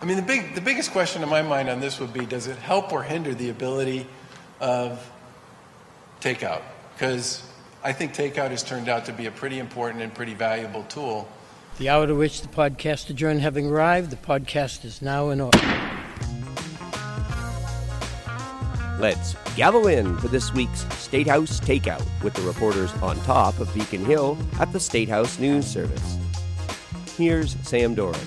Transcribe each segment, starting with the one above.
I mean, the big, the biggest question in my mind on this would be: Does it help or hinder the ability of takeout? Because I think takeout has turned out to be a pretty important and pretty valuable tool. The hour to which the podcast adjourned having arrived, the podcast is now in order. Let's gavel in for this week's State House Takeout with the reporters on top of Beacon Hill at the State House News Service. Here's Sam Doran.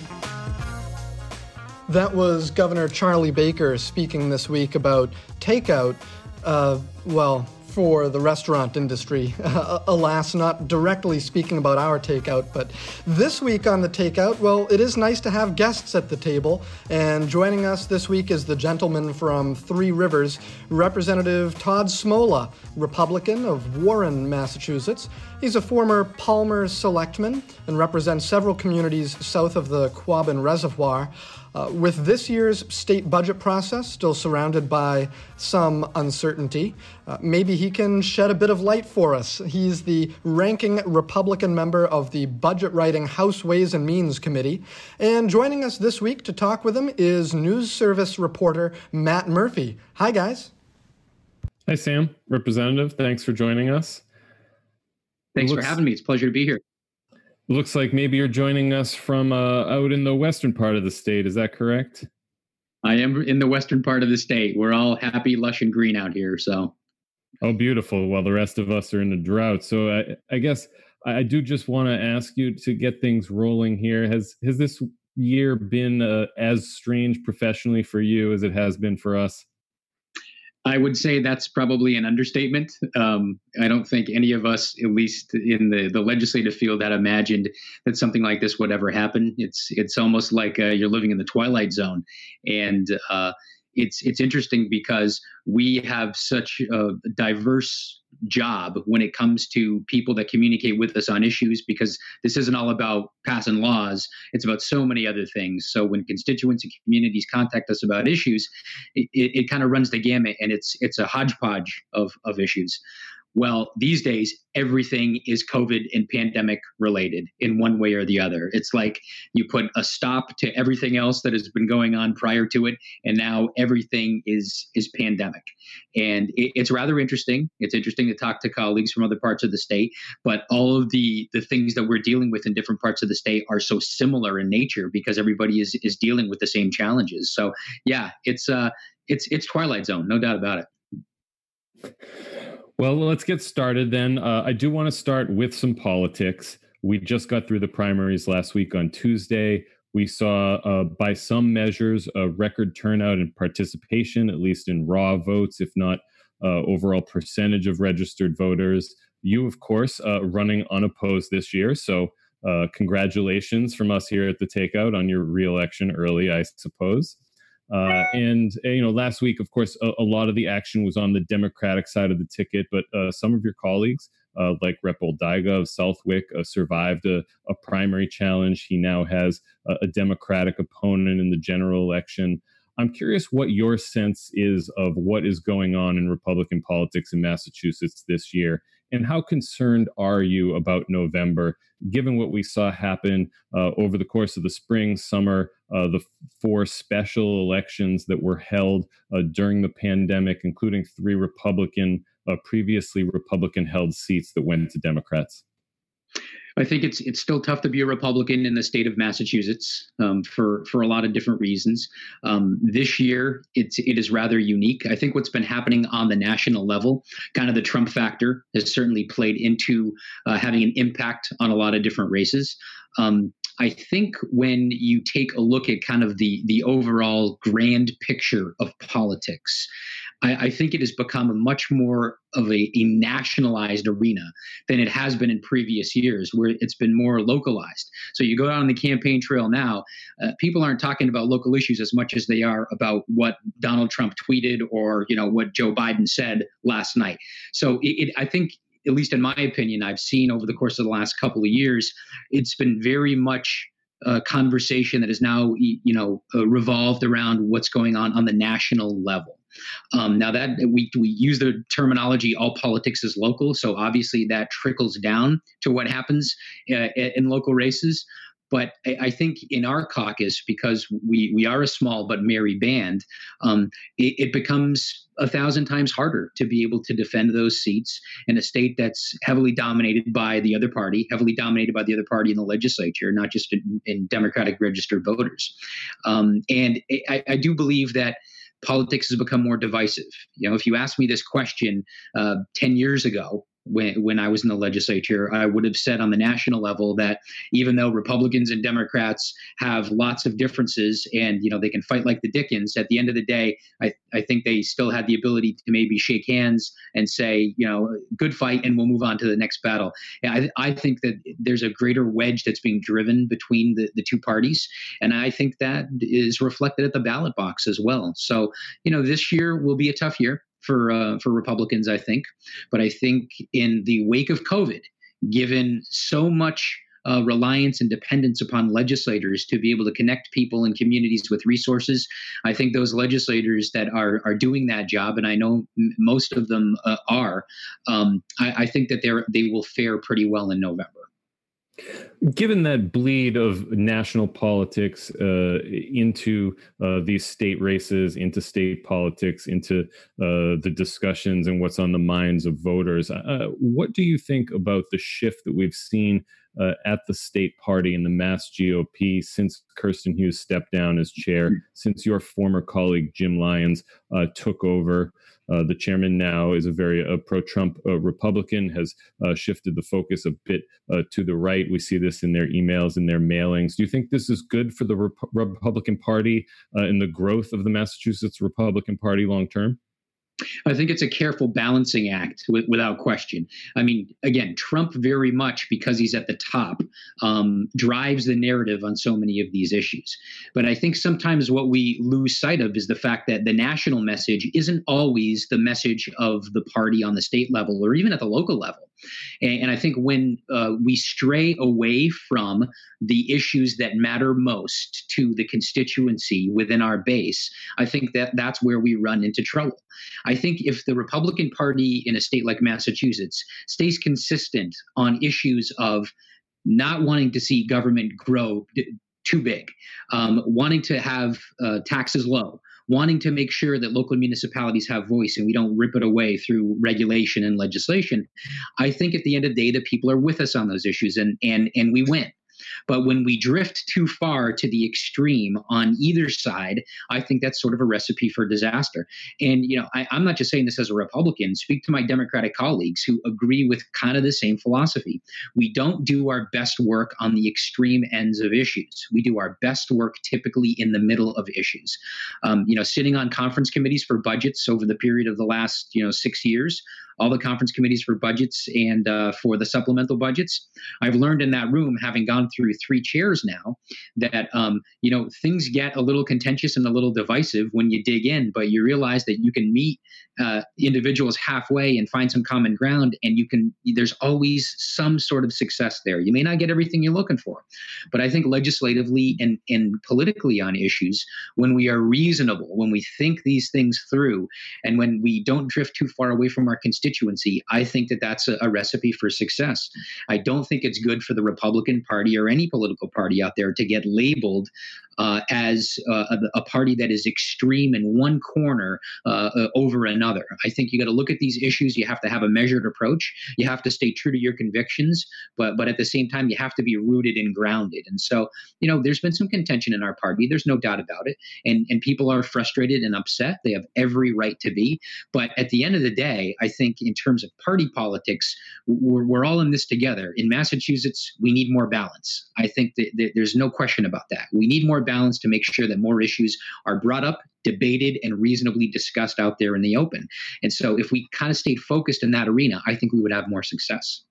That was Governor Charlie Baker speaking this week about takeout. Uh, well, for the restaurant industry. Uh, alas, not directly speaking about our takeout, but this week on the takeout, well, it is nice to have guests at the table. And joining us this week is the gentleman from Three Rivers, Representative Todd Smola, Republican of Warren, Massachusetts. He's a former Palmer selectman and represents several communities south of the Quabbin Reservoir. Uh, with this year's state budget process still surrounded by some uncertainty, uh, maybe he can shed a bit of light for us. He's the ranking Republican member of the Budget Writing House Ways and Means Committee. And joining us this week to talk with him is News Service reporter Matt Murphy. Hi, guys. Hi, Sam. Representative, thanks for joining us. Thanks looks, for having me. It's a pleasure to be here. Looks like maybe you're joining us from uh, out in the western part of the state. Is that correct? I am in the western part of the state. We're all happy, lush, and green out here. So, oh, beautiful. While the rest of us are in a drought. So, I, I guess I do just want to ask you to get things rolling here. Has has this year been uh, as strange professionally for you as it has been for us? I would say that's probably an understatement. Um, I don't think any of us, at least in the, the legislative field, had imagined that something like this would ever happen. It's it's almost like uh, you're living in the twilight zone, and uh, it's it's interesting because we have such a diverse job when it comes to people that communicate with us on issues because this isn't all about passing laws. It's about so many other things. So when constituents and communities contact us about issues it, it, it kind of runs the gamut and it's it's a hodgepodge of of issues well, these days, everything is COVID and pandemic related in one way or the other. It's like you put a stop to everything else that has been going on prior to it, and now everything is is pandemic. And it, it's rather interesting. It's interesting to talk to colleagues from other parts of the state, but all of the the things that we're dealing with in different parts of the state are so similar in nature because everybody is is dealing with the same challenges. So yeah, it's uh it's it's Twilight Zone, no doubt about it. Well, let's get started then. Uh, I do want to start with some politics. We just got through the primaries last week on Tuesday. We saw, uh, by some measures, a record turnout and participation, at least in raw votes, if not uh, overall percentage of registered voters. You, of course, uh, running unopposed this year. So, uh, congratulations from us here at the Takeout on your reelection early, I suppose. Uh, and uh, you know, last week, of course, a, a, lot of the action was on the Democratic side of the ticket, but uh, some of your colleagues, uh, like Rep. Boldyga of Southwick, uh, survived a, a, primary challenge. He now has a, a, Democratic opponent in the general election. I'm curious what your sense is of what is going on in Republican politics in Massachusetts this year, and how concerned are you about November, given what we saw happen uh, over the course of the spring, summer, uh, the four special elections that were held uh, during the pandemic, including three Republican, uh, previously Republican held seats that went to Democrats? I think it's it's still tough to be a Republican in the state of Massachusetts um, for for a lot of different reasons. Um, this year, it's it is rather unique. I think what's been happening on the national level, kind of the Trump factor, has certainly played into uh, having an impact on a lot of different races. Um, I think when you take a look at kind of the the overall grand picture of politics, I, I think it has become a much more of a, a, nationalized arena than it has been in previous years, where it's been more localized. So you go down the campaign trail now, uh, people aren't talking about local issues as much as they are about what Donald Trump tweeted or you know what Joe Biden said last night. So it, it, I think at least in my opinion, I've seen over the course of the last couple of years, it's been very much a conversation that is now, you know, uh, revolved around what's going on on the national level. Um, now that we we use the terminology "all politics is local," so obviously that trickles down to what happens uh, in local races. But I, I, think in our caucus, because we we are a small but merry band, um, it, it becomes a thousand times harder to be able to defend those seats in a state that's heavily dominated by the other party, heavily dominated by the other party in the legislature, not just in, in Democratic registered voters. Um, and I, I do believe that politics has become more divisive. You know, if you asked me this question uh, 10 years ago, when, when I was in the legislature, I would have said on the national level that even though Republicans and Democrats have lots of differences and you know they can fight like the Dickens, at the end of the day, I, I think they still had the ability to maybe shake hands and say, you know, good fight, and we'll move on to the next battle. I, I think that there's a greater wedge that's being driven between the, the two parties, and I think that is reflected at the ballot box as well. So, you know, this year will be a tough year for uh, for Republicans, I think. But I think in the wake of COVID, given so much uh, reliance and dependence upon legislators to be able to connect people and communities with resources. I think those legislators that are are doing that job, and I know m- most of them uh, are, um, I, I, think that they they will fare pretty well in November. Given that bleed of national politics uh, into uh, these state races, into state politics, into uh, the discussions and what's on the minds of voters, uh, what do you think about the shift that we've seen uh, at the state party and the Mass GOP since Kirsten Hughes stepped down as chair, since your former colleague Jim Lyons uh, took over? Uh, the chairman now is a very uh, pro-Trump uh, Republican, has uh, shifted the focus a bit uh, to the right. We see this in their emails and their mailings. Do you think this is good for the Rep- Republican Party and the growth of the Massachusetts Republican Party long term? I think it's a careful balancing act w- without question. I mean, again, Trump very much, because he's at the top, um, drives the narrative on so many of these issues. But I think sometimes what we lose sight of is the fact that the national message isn't always the message of the party on the state level or even at the local level. And, and I think when uh, we stray away from the issues that matter most to the constituency within our base, I think that that's where we run into trouble. I think if the Republican Party in a state like Massachusetts stays consistent on issues of not wanting to see government grow too big, um, wanting to have uh, taxes low, wanting to make sure that local municipalities have voice and we don't rip it away through regulation and legislation. I think at the end of the day, the people are with us on those issues and and and we win. But when we drift too far to the extreme on either side, I think that's sort of a recipe for disaster. And, you know, I, am not just saying this as a Republican, speak to my Democratic colleagues who agree with kind of the same philosophy. We don't do our best work on the extreme ends of issues. We do our best work typically in the middle of issues. Um, you know, sitting on conference committees for budgets over the period of the last, you know, six years, all the conference committees for budgets and uh, for the supplemental budgets. I've learned in that room, having gone through three chairs now, that um, you know things get a little contentious and a little divisive when you dig in, but you realize that you can meet uh, individuals halfway and find some common ground, and you can. There's always some sort of success there. You may not get everything you're looking for, but I think legislatively and and politically on issues, when we are reasonable, when we think these things through, and when we don't drift too far away from our constituency, I think that that's a, a recipe for success. I don't think it's good for the Republican Party or any political party out there to get labeled uh, as uh, a, party that is extreme in one corner uh, uh over another. I think you got to look at these issues. You have to have a measured approach. You have to stay true to your convictions, but but at the same time, you have to be rooted and grounded. And so, you know, there's been some contention in our party. There's no doubt about it. And and people are frustrated and upset. They have every right to be. But at the end of the day, I think in terms of party politics, we're, we're all in this together. In Massachusetts, we need more balance. I think that, that there's no question about that. We need more balance to make sure that more issues are brought up, debated, and reasonably discussed out there in the open. And so, if we kind of stayed focused in that arena, I think we would have more success.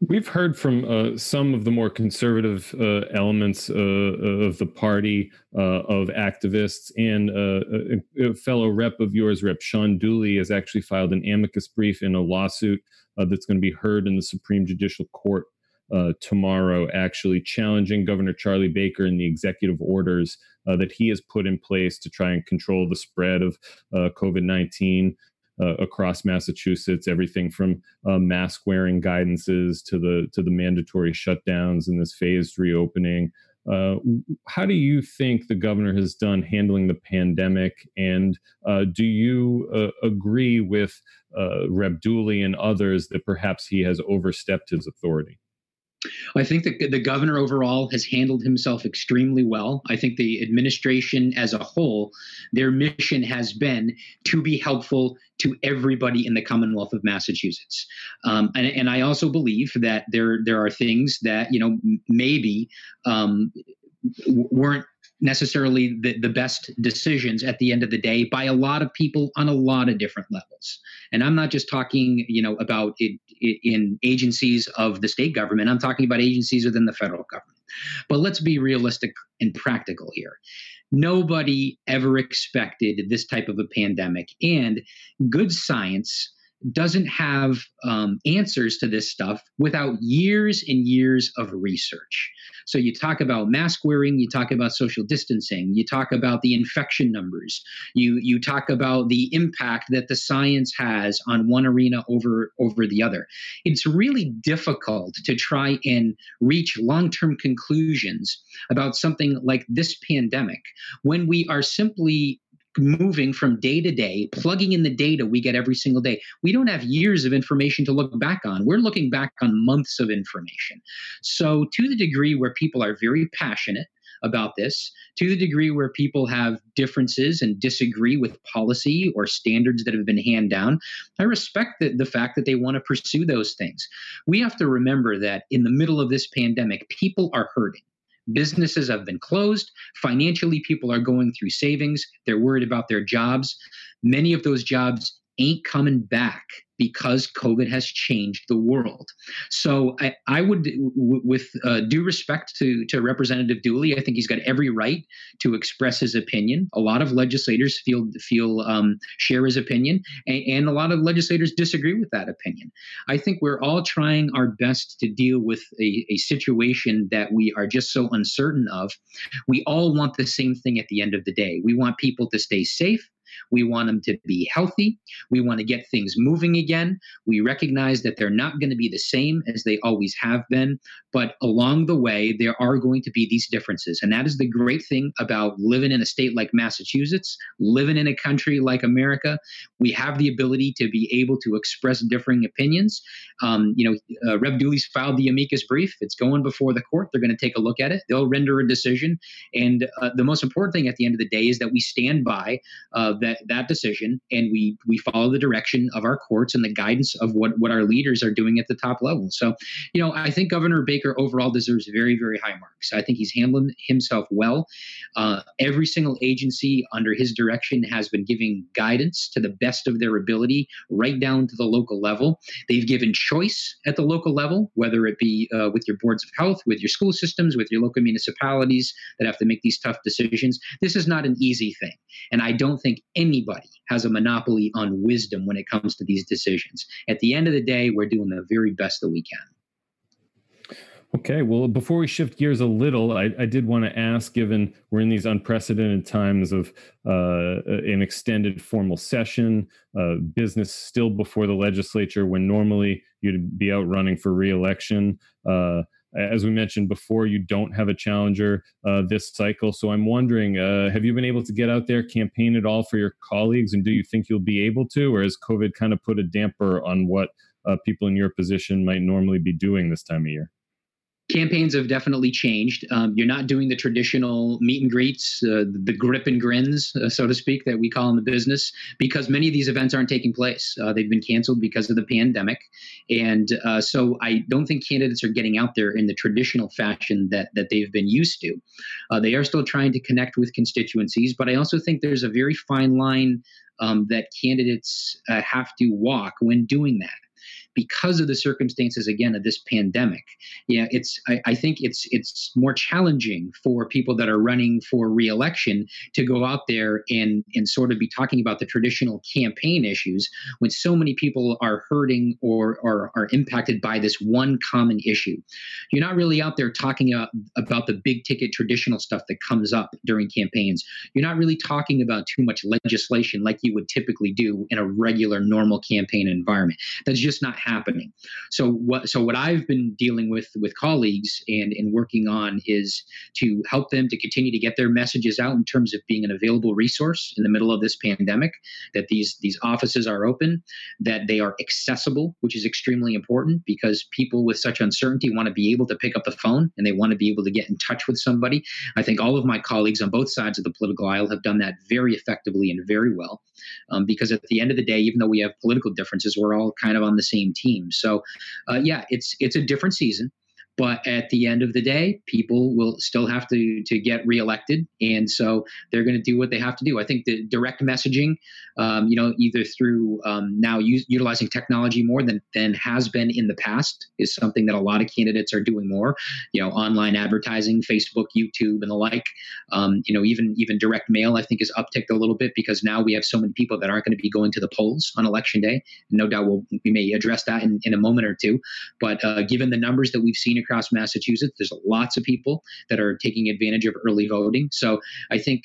We've heard from uh, some of the more conservative uh, elements uh, of the party, uh, of activists, and uh, a, a, fellow rep of yours, Rep. Shawn Dooley, has actually filed an amicus brief in a lawsuit uh, that's going to be heard in the Supreme Judicial Court uh, tomorrow, actually challenging Governor Charlie Baker and the executive orders uh, that he has put in place to try and control the spread of uh, COVID 19. uh, across Massachusetts, everything from uh, mask wearing guidances to the to the mandatory shutdowns and this phased reopening. Uh, how do you think the governor has done handling the pandemic? And do you agree with uh, and others that perhaps he has overstepped his authority? I think that the governor overall has handled himself extremely well. I think the administration as a whole, their mission has been to be helpful to everybody in the Commonwealth of Massachusetts. Um, and, and, I also believe that there there are things that you know maybe um, weren't necessarily the, the best decisions at the end of the day by a lot of people on a lot of different levels. And i'm not just talking you know about it, it in agencies of the state government. I'm talking about agencies within the federal government. But let's be realistic and practical here. Nobody ever expected this type of a pandemic. And good science doesn't have um, answers to this stuff without years and years of research. So you talk about mask wearing, you talk about social distancing, you talk about the infection numbers, you you talk about the impact that the science has on one arena over over the other. It's really difficult to try and reach long-term conclusions about something like this pandemic when we are simply moving from day to day, plugging in the data we get every single day. We don't have years of information to look back on. We're looking back on months of information. So, to the degree where people are very passionate, about this to the degree where people have differences and disagree with policy or standards that have been handed down. I respect the, the fact that they want to pursue those things. We have to remember that in the middle of this pandemic, people are hurting. Businesses have been closed. Financially, people are going through savings. They're worried about their jobs. Many of those jobs ain't coming back because COVID has changed the world. So I, I would, w- with uh, due respect to, to Representative Dooley, I think he's got every right to express his opinion. A lot of legislators feel feel um, share his opinion, and, and a lot of legislators disagree with that opinion. I think we're all trying our best to deal with a, a situation that we are just so uncertain of. We all want the same thing at the end of the day. We want people to stay safe. We want them to be healthy. We want to get things moving again. We recognize that they're not going to be the same as they always have been, but along the way, there are going to be these differences. And that is the great thing about living in a state like Massachusetts, living in a country like America. We have the ability to be able to express differing opinions. Um, you know, uh. Dooley's filed the amicus brief. It's going before the court. They're going to take a look at it. They'll render a decision. And uh, the most important thing at the end of the day is that we stand by uh, that that decision and we we follow the direction of our courts and the guidance of what what our leaders are doing at the top level. So, you know, I think Governor Baker overall deserves very very high marks. I think he's handling himself well. Uh, every single agency under his direction has been giving guidance to the best of their ability, right down to the local level. They've given choice at the local level, whether it be uh, with your boards of health, with your school systems, with your local municipalities that have to make these tough decisions. This is not an easy thing, and I don't think anybody has a monopoly on wisdom when it comes to these decisions. At the end of the day, we're doing the very best that we can. Okay, well, before we shift gears a little, I, I did want to ask given we're in these unprecedented times of uh, an extended formal session, uh, business still before the legislature, when normally you'd be out running for reelection. Uh, as we mentioned before, you don't have a challenger uh, this cycle. So I'm wondering, uh, have you been able to get out there, campaign at all for your colleagues, and do you think you'll be able to, or has COVID kind of put a damper on what uh, people in your position might normally be doing this time of year? Campaigns have definitely changed. Um, you're not doing the traditional meet and greets, uh, the grip and grins, uh, so to speak, that we call in the business, because many of these events aren't taking place. Uh, they've been canceled because of the pandemic, and uh, so I don't think candidates are getting out there in the traditional fashion that that they've been used to. Uh, they are still trying to connect with constituencies, but I also think there's a very fine line um, that candidates uh, have to walk when doing that because of the circumstances again of this pandemic. Yeah, it's I, I think it's it's more challenging for people that are running for reelection to go out there and and sort of be talking about the traditional campaign issues when so many people are hurting or, or are impacted by this one common issue. You're not really out there talking about, about the big ticket traditional stuff that comes up during campaigns. You're not really talking about too much legislation like you would typically do in a regular normal campaign environment. That's just not happening. So what so what I've been dealing with with colleagues and and working on is to help them to continue to get their messages out in terms of being an available resource in the middle of this pandemic that these these offices are open that they are accessible which is extremely important because people with such uncertainty want to be able to pick up the phone and they want to be able to get in touch with somebody i think all of my colleagues on both sides of the political aisle have done that very effectively and very well um, because at the end of the day even though we have political differences we're all kind of on the same team. So uh, yeah it's it's a different season but at the end of the day, people will still have to to get reelected, and so they're going to do what they have to do. I think the direct messaging, um, you know, either through um, now utilizing technology more than than has been in the past, is something that a lot of candidates are doing more. You know, online advertising, Facebook, YouTube, and the like. Um, you know, even even direct mail, I think, is upticked a little bit because now we have so many people that aren't going to be going to the polls on election day. No doubt, we'll, we may address that in, in a moment or two. But uh, given the numbers that we've seen across Massachusetts. There's lots of people that are taking advantage of early voting. So I think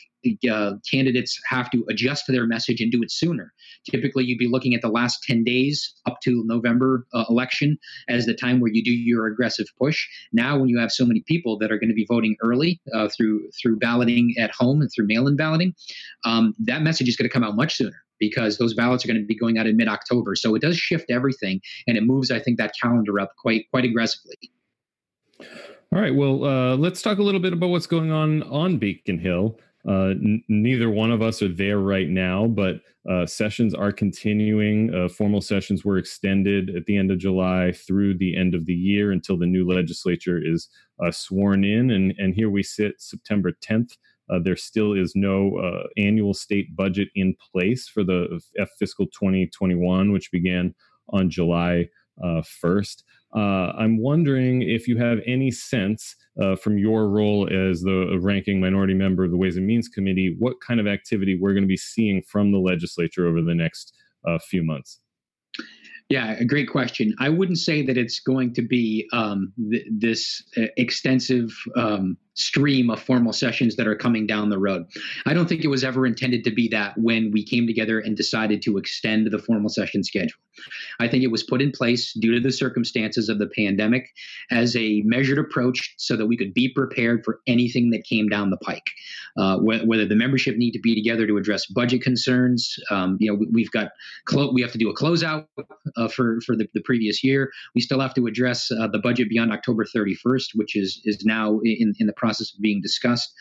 uh, candidates have to adjust to their message and do it sooner. Typically, you'd be looking at the last 10 days up to November uh, election as the time where you do your aggressive push. Now, when you have so many people that are going to be voting early uh, through through balloting at home and through mail-in balloting, um, that message is going to come out much sooner because those ballots are going to be going out in mid-October. So it does shift everything, and it moves, I think, that calendar up quite quite aggressively. All right. Well, uh, let's talk a little bit about what's going on on Beacon Hill. Uh, n- neither one of us are there right now, but uh, sessions are continuing. Uh, formal sessions were extended at the end of July through the end of the year until the new legislature is uh, sworn in. And, and here we sit, September 10th. Uh, there still is no uh, annual state budget in place for the F fiscal 2021, which began on July 1st. Uh, I'm wondering if you have any sense uh, from your role as the ranking minority member of the Ways and Means Committee, what kind of activity we're going to be seeing from the legislature over the next uh, few months. Yeah, a great question. I wouldn't say that it's going to be um, th- this uh, extensive um, stream of formal sessions that are coming down the road. I don't think it was ever intended to be that when we came together and decided to extend the formal session schedule. I think it was put in place due to the circumstances of the pandemic as a measured approach so that we could be prepared for anything that came down the pike. Uh, wh- whether the membership need to be together to address budget concerns, um, you know, we, have got clo- we have to do a closeout uh, for for the, the, previous year. We still have to address uh, the budget beyond October 31st, which is is now in in the process of being discussed,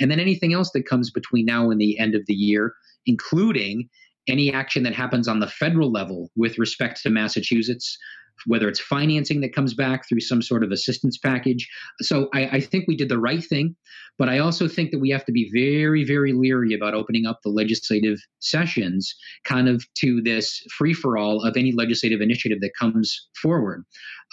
and then anything else that comes between now and the end of the year, including any action that happens on the federal level with respect to Massachusetts, whether it's financing that comes back through some sort of assistance package. So I, I, think we did the right thing, but I also think that we have to be very, very leery about opening up the legislative sessions kind of to this free for all of any legislative initiative that comes forward.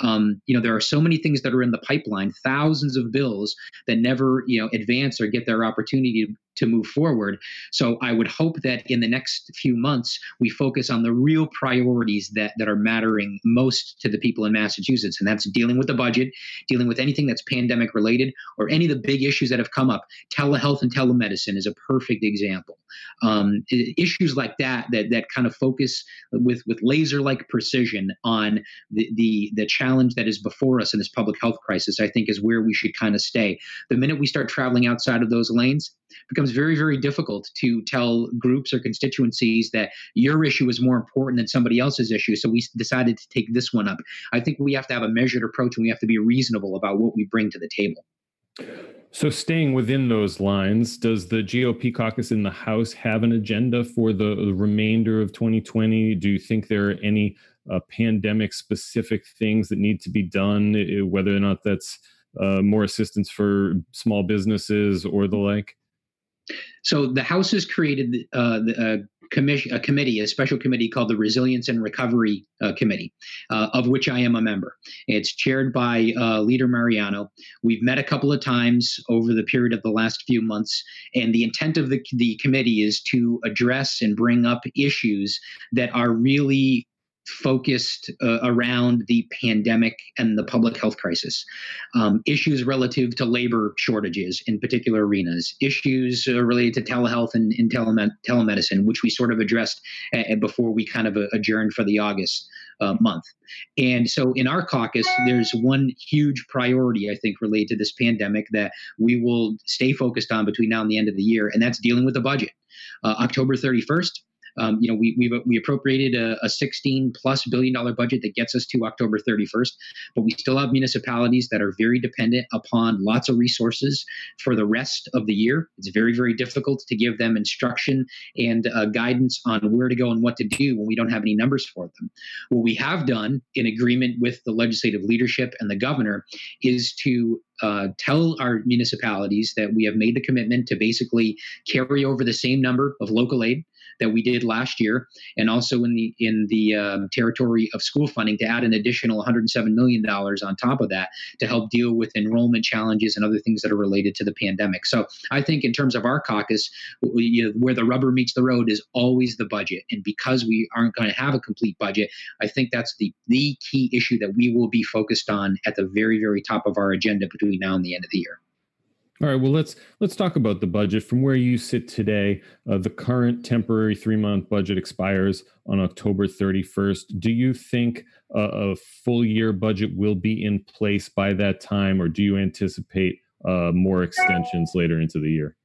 Um, you know, there are so many things that are in the pipeline, thousands of bills that never, you know, advance or get their opportunity to move forward. So I would hope that in the next few months we focus on the real priorities that that are mattering most to the people in Massachusetts, and that's dealing with the budget, dealing with anything that's pandemic related, or any of the big issues that have come up. Telehealth and telemedicine is a perfect example. Um, issues like that that that kind of focus with with laser like precision on the the the challenge that is before us in this public health crisis, I think is where we should kind of stay. The minute we start traveling outside of those lanes, becomes very, very difficult to tell groups or constituencies that your issue is more important than somebody else's issue. So we decided to take this one up. I think we have to have a measured approach and we have to be reasonable about what we bring to the table. So, staying within those lines, does the GOP caucus in the House have an agenda for the, the remainder of 2020? Do you think there are any uh, pandemic specific things that need to be done, whether or not that's uh, more assistance for small businesses or the like? So the House has created uh, the, uh, commission, a committee, a special committee called the Resilience and Recovery uh, Committee, uh, of which I am a member. It's chaired by uh, Leader Mariano. We've met a couple of times over the period of the last few months, and the intent of the, the committee is to address and bring up issues that are really focused uh, around the pandemic and the public health crisis, um, issues relative to labor shortages in particular arenas, issues uh, related to telehealth and, and telemed- telemedicine, which we sort of addressed uh, before we kind of uh, adjourned for the August uh, month. And so in our caucus, there's one huge priority, I think, related to this pandemic that we will stay focused on between now and the end of the year, and that's dealing with the budget. Uh, October 31st, um, you know, we we we appropriated a, a 16 plus billion dollar budget that gets us to October 31st, but we still have municipalities that are very dependent upon lots of resources for the rest of the year. It's very very difficult to give them instruction and uh, guidance on where to go and what to do when we don't have any numbers for them. What we have done in agreement with the legislative leadership and the governor is to uh, tell our municipalities that we have made the commitment to basically carry over the same number of local aid that we did last year, and also in the in the um, territory of school funding to add an additional 107 million dollars on top of that to help deal with enrollment challenges and other things that are related to the pandemic. So I think in terms of our caucus, we, where the rubber meets the road is always the budget, and because we aren't going to have a complete budget, I think that's the the key issue that we will be focused on at the very very top of our agenda between now and the end of the year. All right. Well, let's let's talk about the budget from where you sit today. Uh, the current temporary three month budget expires on October 31st. Do you think a, a full year budget will be in place by that time, or do you anticipate uh, more extensions later into the year?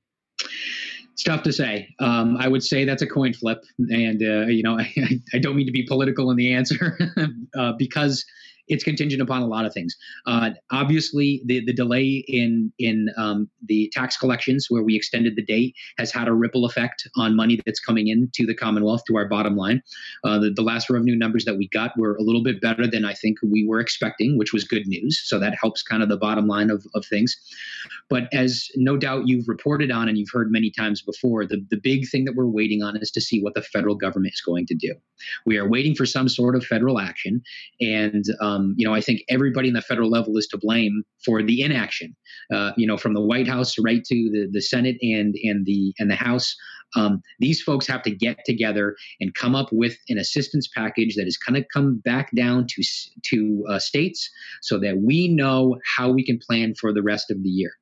It's tough to say. Um, I would say that's a coin flip, and uh, you know, I, I, don't mean to be political in the answer uh, because it's contingent upon a lot of things. Uh, obviously, the the delay in in um, the tax collections, where we extended the date, has had a ripple effect on money that's coming into the Commonwealth to our bottom line. Uh, the, the last revenue numbers that we got were a little bit better than I think we were expecting, which was good news. So that helps kind of the bottom line of, of things. But as no doubt you've reported on and you've heard many times before, the, the big thing that we're waiting on is to see what the federal government is going to do. We are waiting for some sort of federal action. And um, um, you know, I think everybody in the federal level is to blame for the inaction. Uh, you know, from the White House right to the, the Senate and and the and the House. Um, these folks have to get together and come up with an assistance package that is going to come back down to to uh, states so that we know how we can plan for the rest of the year.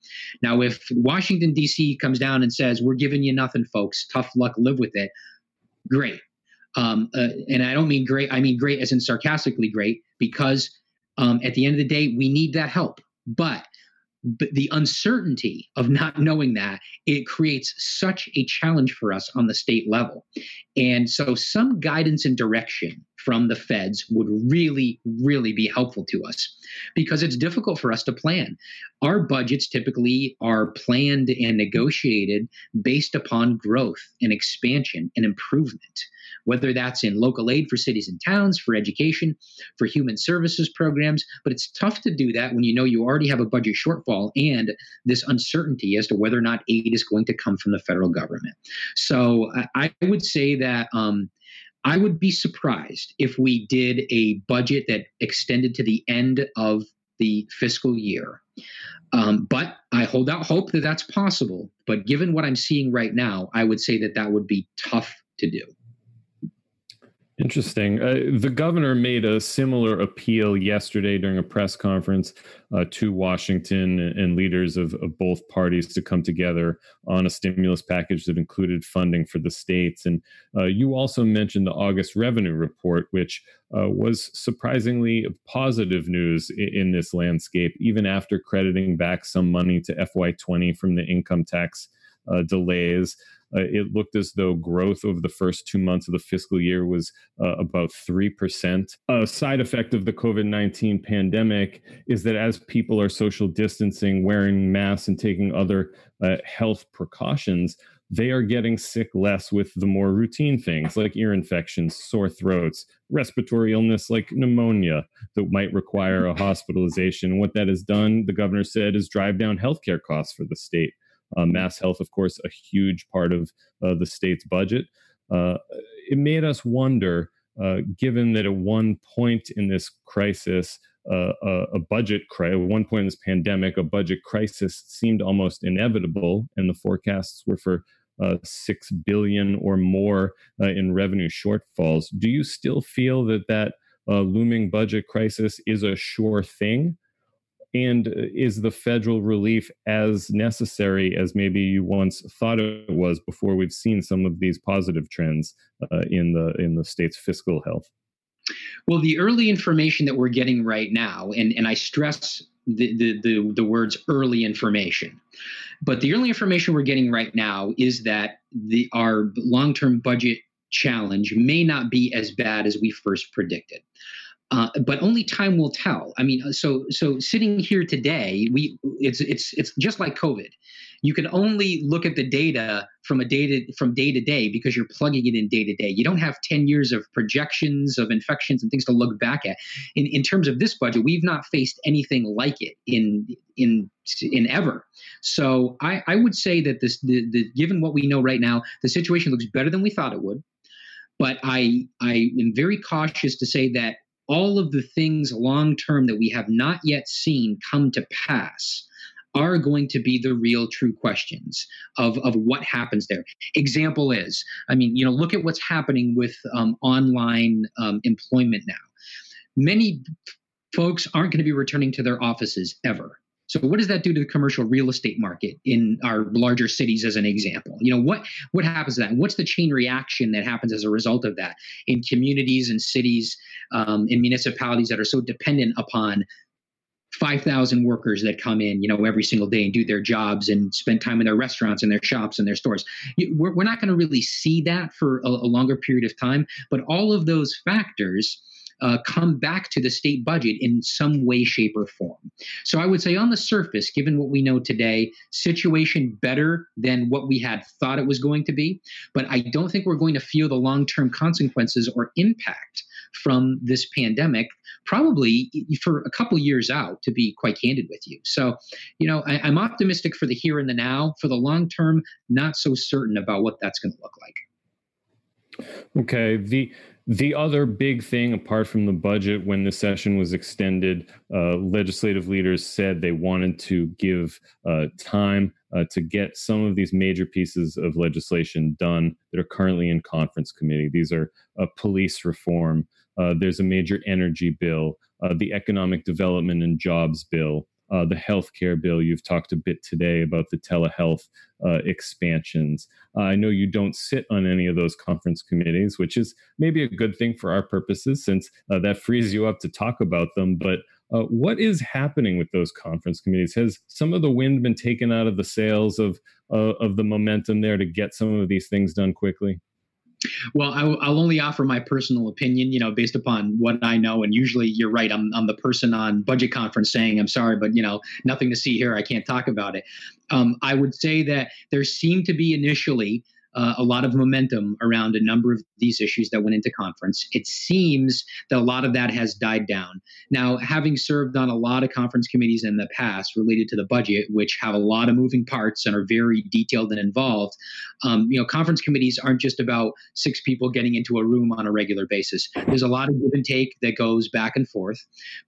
Now, if Washington D.C. comes down and says we're giving you nothing, folks, tough luck, live with it. Great. Um, uh, and I don't mean great, I mean great as in sarcastically great, because um, at the end of the day, we need that help. But but the uncertainty of not knowing that it creates such a challenge for us on the state level and so some guidance and direction from the feds would really really be helpful to us because it's difficult for us to plan our budgets typically are planned and negotiated based upon growth and expansion and improvement whether that's in local aid for cities and towns, for education, for human services programs. But it's tough to do that when you know you already have a budget shortfall and this uncertainty as to whether or not aid is going to come from the federal government. So I, would say that. Um, I would be surprised if we did a budget that extended to the end of the fiscal year. Um, but I hold out hope that that's possible. But given what I'm seeing right now, I would say that that would be tough to do. Interesting. Uh, the governor made a similar appeal yesterday during a press conference uh, to Washington and leaders of, of, both parties to come together on a stimulus package that included funding for the states. And uh, you also mentioned the August revenue report, which uh, was surprisingly positive news in, in, this landscape, even after crediting back some money to FY20 from the income tax uh, delays uh, it looked as though growth over the first two months of the fiscal year was uh, about 3%. A side effect of the COVID 19 pandemic is that as people are social distancing, wearing masks, and taking other uh, health precautions, they are getting sick less with the more routine things like ear infections, sore throats, respiratory illness like pneumonia that might require a hospitalization. What that has done, the governor said, is drive down healthcare costs for the state. Uh, Mass Health, of course, a huge part of uh, the state's budget. uh, it made us wonder, uh, given that at one point in this crisis, uh, a, budget crisis, at one point in this pandemic, a budget crisis seemed almost inevitable, and the forecasts were for uh, six billion or more in revenue shortfalls. Do you still feel that that looming budget crisis is a sure thing? And uh, is the federal relief as necessary as maybe you once thought it was before we've seen some of these positive trends uh, in the in the state's fiscal health? Well, the early information that we're getting right now, and, and I stress the, the, the, the words early information, but the early information we're getting right now is that the our long term budget challenge may not be as bad as we first predicted. Uh, but only time will tell. I mean, so so sitting here today, we it's it's it's just like COVID. You can only look at the data from a data from day to day because you're plugging it in day to day. You don't have 10 years of projections of infections and things to look back at. In in terms of this budget, we've not faced anything like it in in in ever. So I, I would say that this the, the given what we know right now, the situation looks better than we thought it would. But I I am very cautious to say that all of the things long term that we have not yet seen come to pass are going to be the real true questions of, of what happens there. Example is, I mean, you know, look at what's happening with um, online um, employment now. Many folks aren't going to be returning to their offices ever. So what does that do to the commercial real estate market in our larger cities as an example? You know, what what happens to that? what's the chain reaction that happens as a result of that in communities and cities um, in municipalities that are so dependent upon 5,000 workers that come in, you know, every single day and do their jobs and spend time in their restaurants and their shops and their stores. We're, we're not going to really see that for a, a longer period of time, but all of those factors uh, come back to the state budget in some way, shape, or form. So I would say, on the surface, given what we know today, situation better than what we had thought it was going to be. But I don't think we're going to feel the long term consequences or impact from this pandemic probably for a couple years out to be quite candid with you so you know I, i'm optimistic for the here and the now for the long term not so certain about what that's going to look like okay the the other big thing, apart from the budget, when the session was extended, uh, legislative leaders said they wanted to give uh, time uh, to get some of these major pieces of legislation done that are currently in conference committee. These are uh, police reform, uh, there's a major energy bill, uh, the economic development and jobs bill, uh, the healthcare bill. You've talked a bit today about the telehealth uh, expansions. Uh, I know you don't sit on any of those conference committees, which is maybe a good thing for our purposes since uh, that frees you up to talk about them. But uh, what is happening with those conference committees? Has some of the wind been taken out of the sails of uh, of the momentum there to get some of these things done quickly? Well, I, will only offer my personal opinion, you know, based upon what I know. And usually, you're right. I'm I'm the person on budget conference saying, "I'm sorry, but you know, nothing to see here. I can't talk about it." Um, I would say that there seemed to be initially uh, a lot of momentum around a number of these issues that went into conference. It seems that a lot of that has died down. Now, having served on a lot of conference committees in the past related to the budget, which have a lot of moving parts and are very detailed and involved, um, you know, conference committees aren't just about six people getting into a room on a regular basis. There's a lot of give and take that goes back and forth.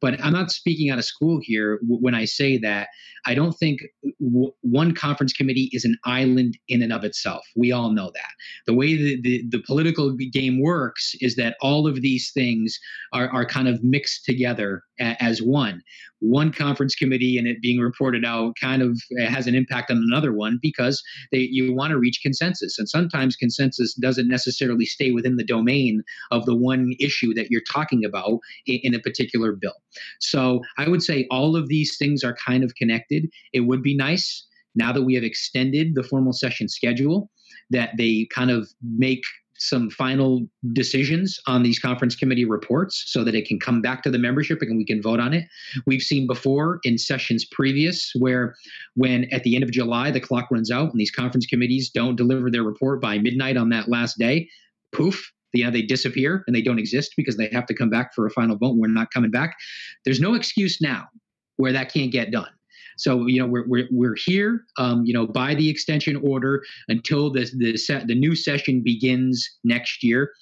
But I'm not speaking out of school here when I say that. I don't think w- one conference committee is an island in and of itself. We all know that. The way the, the, the political game works is that all of these things are, are kind of mixed together as one. One conference committee and it being reported out kind of has an impact on another one because they, you want to reach consensus. And sometimes consensus doesn't necessarily stay within the domain of the one issue that you're talking about in, in a particular bill. So I would say all of these things are kind of connected. It would be nice now that we have extended the formal session schedule that they kind of make some final decisions on these conference committee reports so that it can come back to the membership and we can vote on it. We've seen before in sessions previous where when at the end of July the clock runs out and these conference committees don't deliver their report by midnight on that last day, poof, know, they disappear and they don't exist because they have to come back for a final vote. We're not coming back. There's no excuse now where that can't get done. So you know we're we're, we're here, um, you know, by the extension order until the the the new session begins next year.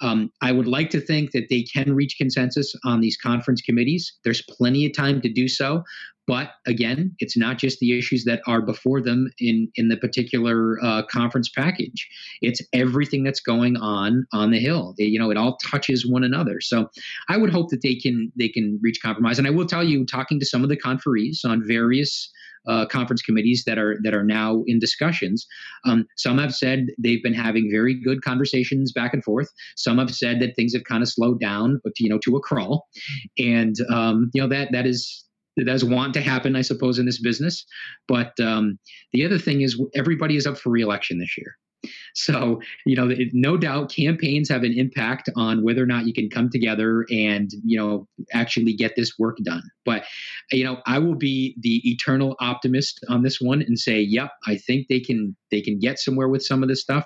Um, I would like to think that they can reach consensus on these conference committees. There's plenty of time to do so. But again, it's not just the issues that are before them in, in the particular uh, conference package. It's everything that's going on on the Hill. You know, it all touches one another. So I would hope that they can they can reach compromise. And I will tell you, talking to some of the conferees on various uh, conference committees that are that are now in discussions. Um, some have said they've been having very good conversations back and forth. Some have said that things have kind of slowed down, but you know, to a crawl, and um, you know that that is that does want to happen, I suppose, in this business. But um, the other thing is, everybody is up for reelection this year. So, you know, no doubt campaigns have an impact on whether or not you can come together and, you know, actually get this work done. But, you know, I will be the eternal optimist on this one and say, yep, I think they can they can get somewhere with some of this stuff.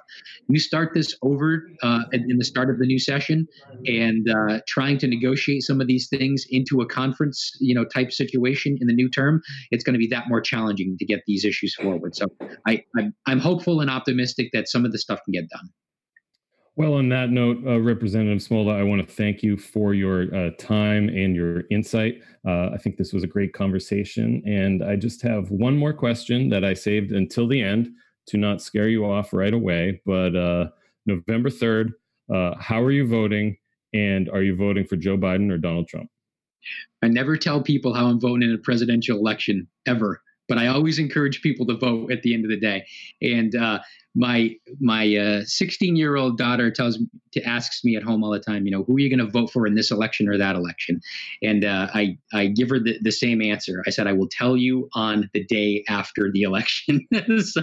You start this over uh, in the start of the new session and uh, trying to negotiate some of these things into a conference, you know, type situation in the new term, it's going to be that more challenging to get these issues forward. So I, I'm, I'm hopeful and optimistic that some of this stuff can get done. Well, on that note, uh, Representative Smola, I want to thank you for your uh, time and your insight. Uh, I think this was a great conversation. And I just have one more question that I saved until the end to not scare you off right away. But uh, November 3rd, uh, how are you voting? And are you voting for Joe Biden or Donald Trump? I never tell people how I'm voting in a presidential election ever but I always encourage people to vote at the end of the day. And uh, my my 16 uh, year old daughter tells to asks me at home all the time, you know, who are you going to vote for in this election or that election? And uh, I I give her the, the same answer. I said I will tell you on the day after the election. so,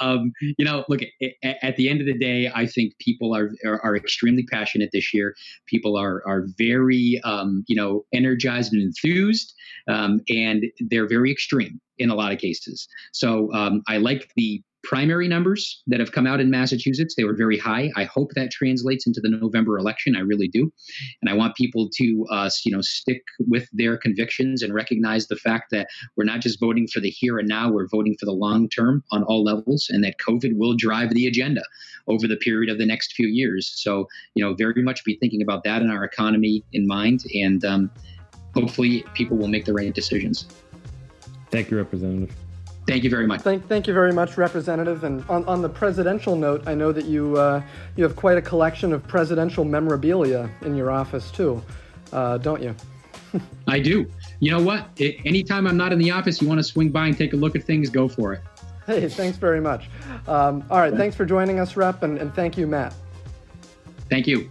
um, you know, look at, at, the end of the day, I think people are are, are extremely passionate this year. People are are very um, you know energized and enthused, um, and they're very extreme in a lot of cases. So um, I like the primary numbers that have come out in Massachusetts. They were very high. I hope that translates into the November election. I really do, and I want people to, uh, you know, stick with their convictions and recognize the fact that we're not just voting for the here and now. We're voting for the long term on all levels, and that COVID will drive the agenda over the period of the next few years. So, you know, very much be thinking about that in our economy in mind, and um, hopefully, people will make the right decisions. Thank you, Representative. Thank you very much. Thank, thank you very much, Representative. And on, on the presidential note, I know that you uh, you have quite a collection of presidential memorabilia in your office too, uh, don't you? I do. You know what? It, anytime I'm not in the office, you want to swing by and take a look at things, go for it. Hey, thanks very much. Um, all right, thanks for joining us, Rep, and, and thank you, Matt. Thank you.